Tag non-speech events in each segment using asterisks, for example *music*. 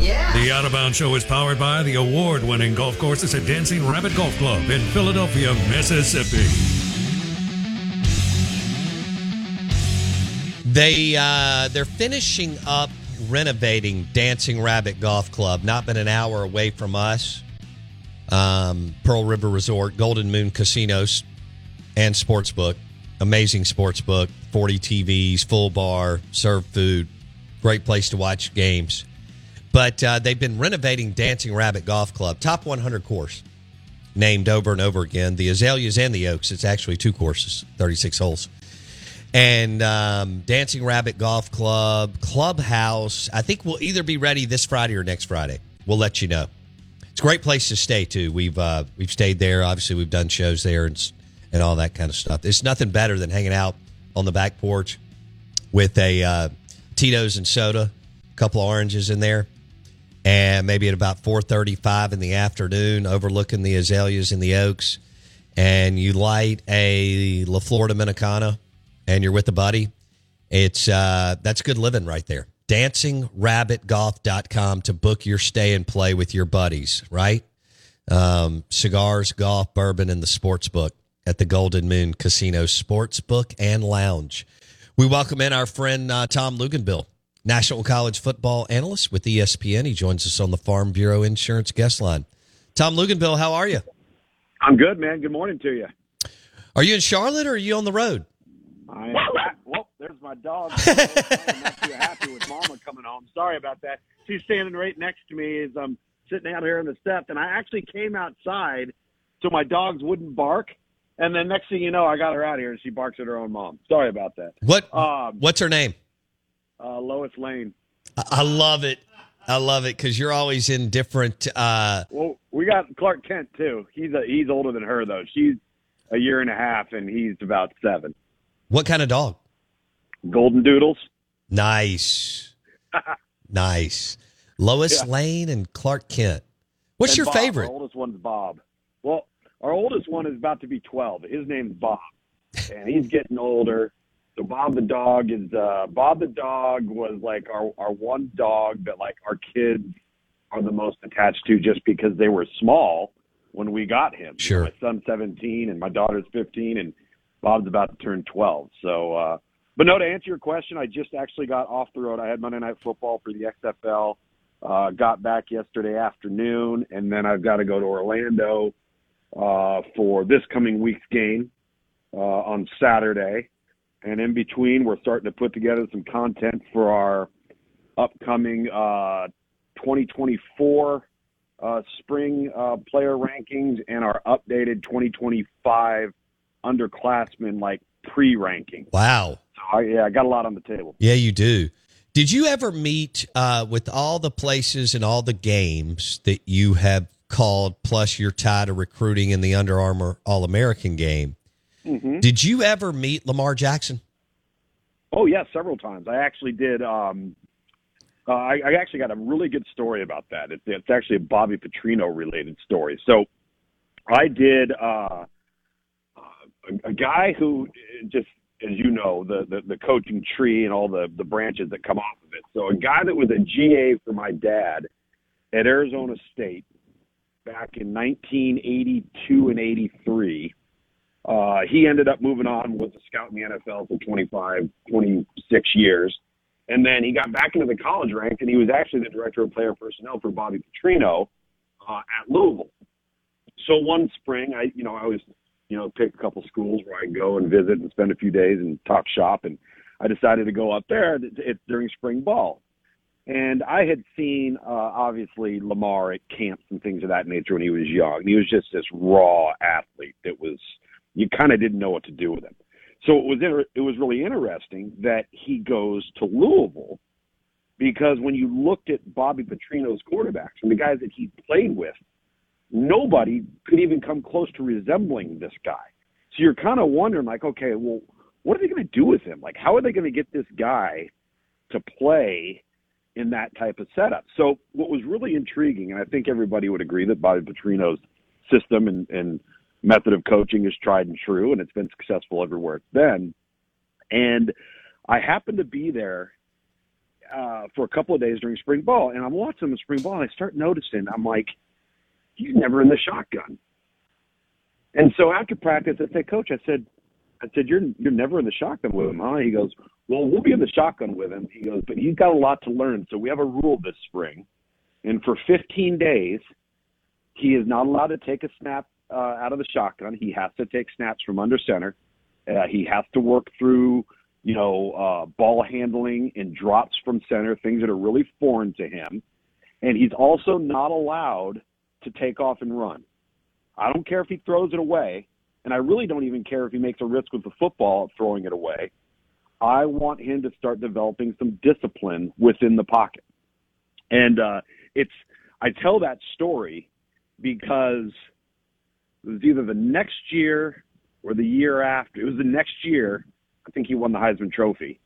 The Out of Bounds Show is powered by the award winning golf courses at Dancing Rabbit Golf Club in Philadelphia, Mississippi. They uh, they're finishing up renovating Dancing Rabbit Golf Club. Not been an hour away from us. Um, Pearl River Resort, Golden Moon Casinos, and Sportsbook. Amazing sportsbook. Forty TVs, full bar, serve food. Great place to watch games. But uh, they've been renovating Dancing Rabbit Golf Club, top 100 course, named over and over again. The Azaleas and the Oaks. It's actually two courses, 36 holes. And um, Dancing Rabbit Golf Club, Clubhouse. I think we'll either be ready this Friday or next Friday. We'll let you know. It's a great place to stay too. We've uh, we've stayed there. Obviously, we've done shows there and and all that kind of stuff. It's nothing better than hanging out on the back porch with a uh, Tito's and soda, a couple of oranges in there and maybe at about 4.35 in the afternoon overlooking the azaleas and the oaks and you light a La Flor Dominicana and you're with a buddy it's uh, that's good living right there. Dancingrabbitgolf.com to book your stay and play with your buddies right? Um, cigars golf bourbon and the sports book at the golden moon casino sports book and lounge. We welcome in our friend uh, tom luginbill National College football analyst with ESPN. He joins us on the Farm Bureau Insurance guest line. Tom Luginbill, how are you? I'm good, man. Good morning to you. Are you in Charlotte or are you on the road? I am. Well, there's my dog. I'm not too happy with Mama coming home. Sorry about that. She's standing right next to me as I'm sitting out here on the steps, and I actually came outside so my dogs wouldn't bark. And then next thing you know, I got her out here, and she barks at her own mom. Sorry about that. What? Um, what's her name? Uh, Lois Lane. I love it. I love it because you're always in different. Uh... Well, we got Clark Kent too. He's a, he's older than her though. She's a year and a half, and he's about seven. What kind of dog? Golden Doodles. Nice, *laughs* nice. Lois yeah. Lane and Clark Kent. What's and your Bob, favorite? Our oldest one's Bob. Well, our oldest one is about to be twelve. His name's Bob, and he's getting older. So Bob the dog is uh, Bob the dog was like our our one dog that like our kids are the most attached to just because they were small when we got him. Sure. My son's 17 and my daughter's 15 and Bob's about to turn 12. So uh but no to answer your question, I just actually got off the road. I had Monday night football for the XFL. Uh got back yesterday afternoon and then I've got to go to Orlando uh for this coming week's game uh on Saturday and in between, we're starting to put together some content for our upcoming uh, 2024 uh, spring uh, player rankings and our updated 2025 underclassmen like pre-ranking. Wow. So I, yeah, I got a lot on the table. Yeah, you do. Did you ever meet uh, with all the places and all the games that you have called, plus your tie to recruiting in the Under Armour All American game? Mm-hmm. Did you ever meet Lamar Jackson? Oh yeah, several times. I actually did. Um, uh, I, I actually got a really good story about that. It's, it's actually a Bobby Petrino related story. So I did uh, a, a guy who just, as you know, the, the the coaching tree and all the the branches that come off of it. So a guy that was a GA for my dad at Arizona State back in 1982 and 83 uh, he ended up moving on, was a scout in the NFL for 25, 26 years. And then he got back into the college ranks, and he was actually the director of player personnel for Bobby Petrino uh, at Louisville. So one spring, I you know I was you know pick a couple schools where I go and visit and spend a few days and talk shop, and I decided to go up there during spring ball. And I had seen uh, obviously Lamar at camps and things of that nature when he was young. He was just this raw athlete that was you kind of didn't know what to do with him. So it was inter- it was really interesting that he goes to Louisville because when you looked at Bobby Petrino's quarterbacks and the guys that he played with, nobody could even come close to resembling this guy. So you're kind of wondering, like, okay, well, what are they going to do with him? Like, how are they going to get this guy to play in that type of setup? So what was really intriguing, and I think everybody would agree that Bobby Petrino's system and, and method of coaching is tried and true, and it's been successful everywhere it's been. And I happened to be there uh, for a couple of days during spring ball, and I'm watching the spring ball, and I start noticing, I'm like, he's never in the shotgun. And so after practice, I said, Coach, I said, I said, you're you're never in the shotgun with him, huh? He goes, well, we'll be in the shotgun with him. He goes, but he's got a lot to learn. So we have a rule this spring, and for 15 days, he is not allowed to take a snap uh, out of the shotgun. He has to take snaps from under center. Uh, he has to work through, you know, uh, ball handling and drops from center, things that are really foreign to him. And he's also not allowed to take off and run. I don't care if he throws it away, and I really don't even care if he makes a risk with the football throwing it away. I want him to start developing some discipline within the pocket. And uh, it's I tell that story because it was either the next year or the year after. It was the next year. I think he won the Heisman Trophy.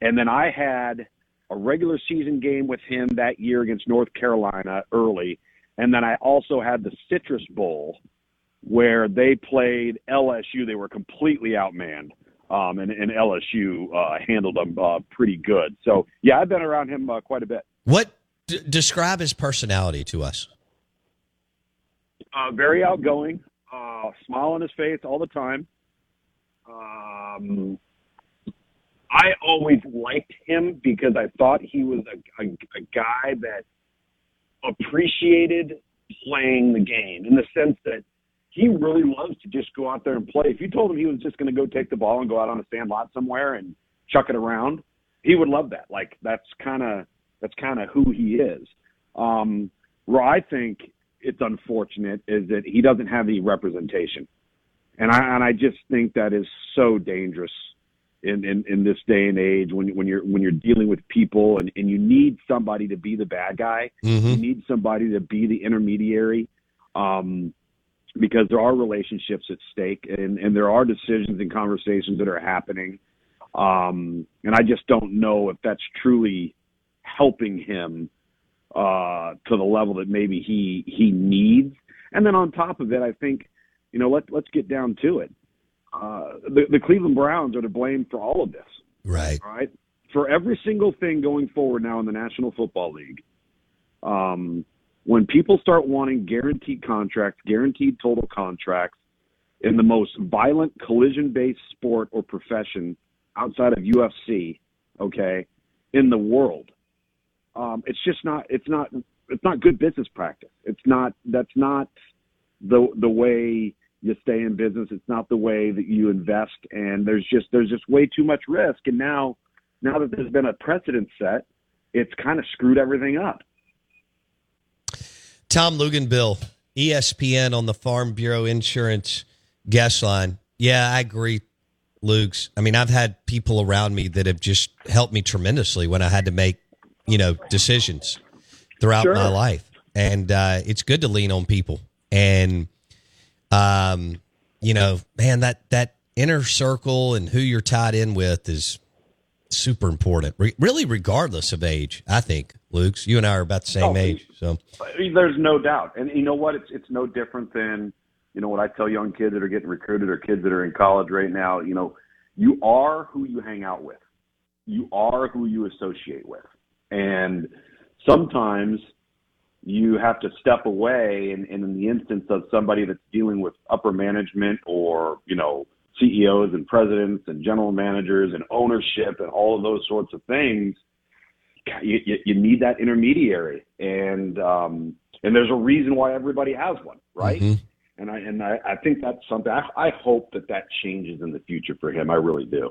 And then I had a regular season game with him that year against North Carolina early. And then I also had the Citrus Bowl where they played LSU. They were completely outmanned. Um, and, and LSU uh, handled them uh, pretty good. So, yeah, I've been around him uh, quite a bit. What d- describe his personality to us? Uh, very outgoing, uh, smile on his face all the time. Um, I always liked him because I thought he was a, a, a guy that appreciated playing the game in the sense that he really loves to just go out there and play. If you told him he was just going to go take the ball and go out on a sand lot somewhere and chuck it around, he would love that. Like that's kind of that's kind of who he is. Um, where I think it's unfortunate is that he doesn't have any representation, and I and I just think that is so dangerous in, in, in this day and age when when you're when you're dealing with people and, and you need somebody to be the bad guy, mm-hmm. you need somebody to be the intermediary, um, because there are relationships at stake and and there are decisions and conversations that are happening, um, and I just don't know if that's truly helping him uh, to the level that maybe he he needs. And then on top of it, I think, you know, let let's get down to it. Uh, the, the Cleveland Browns are to blame for all of this. Right. Right. For every single thing going forward now in the National Football League, um, when people start wanting guaranteed contracts, guaranteed total contracts in the most violent collision based sport or profession outside of UFC, okay, in the world, um, it's just not it's not it's not good business practice. It's not that's not the the way you stay in business. It's not the way that you invest, and there's just there's just way too much risk. And now now that there's been a precedent set, it's kind of screwed everything up. Tom Luginbill, ESPN on the Farm Bureau Insurance guest line. Yeah, I agree, Luke's. I mean, I've had people around me that have just helped me tremendously when I had to make you know, decisions throughout sure. my life. And uh, it's good to lean on people. And, um, you know, man, that, that inner circle and who you're tied in with is super important, Re- really, regardless of age. I think, Luke's, you and I are about the same oh, age. So there's no doubt. And you know what? It's, it's no different than, you know, what I tell young kids that are getting recruited or kids that are in college right now, you know, you are who you hang out with. You are who you associate with. And sometimes you have to step away and, and in the instance of somebody that's dealing with upper management or, you know, CEOs and presidents and general managers and ownership and all of those sorts of things, you, you need that intermediary, and um, and there's a reason why everybody has one, right? Mm-hmm. And I and I, I think that's something I, I hope that that changes in the future for him. I really do.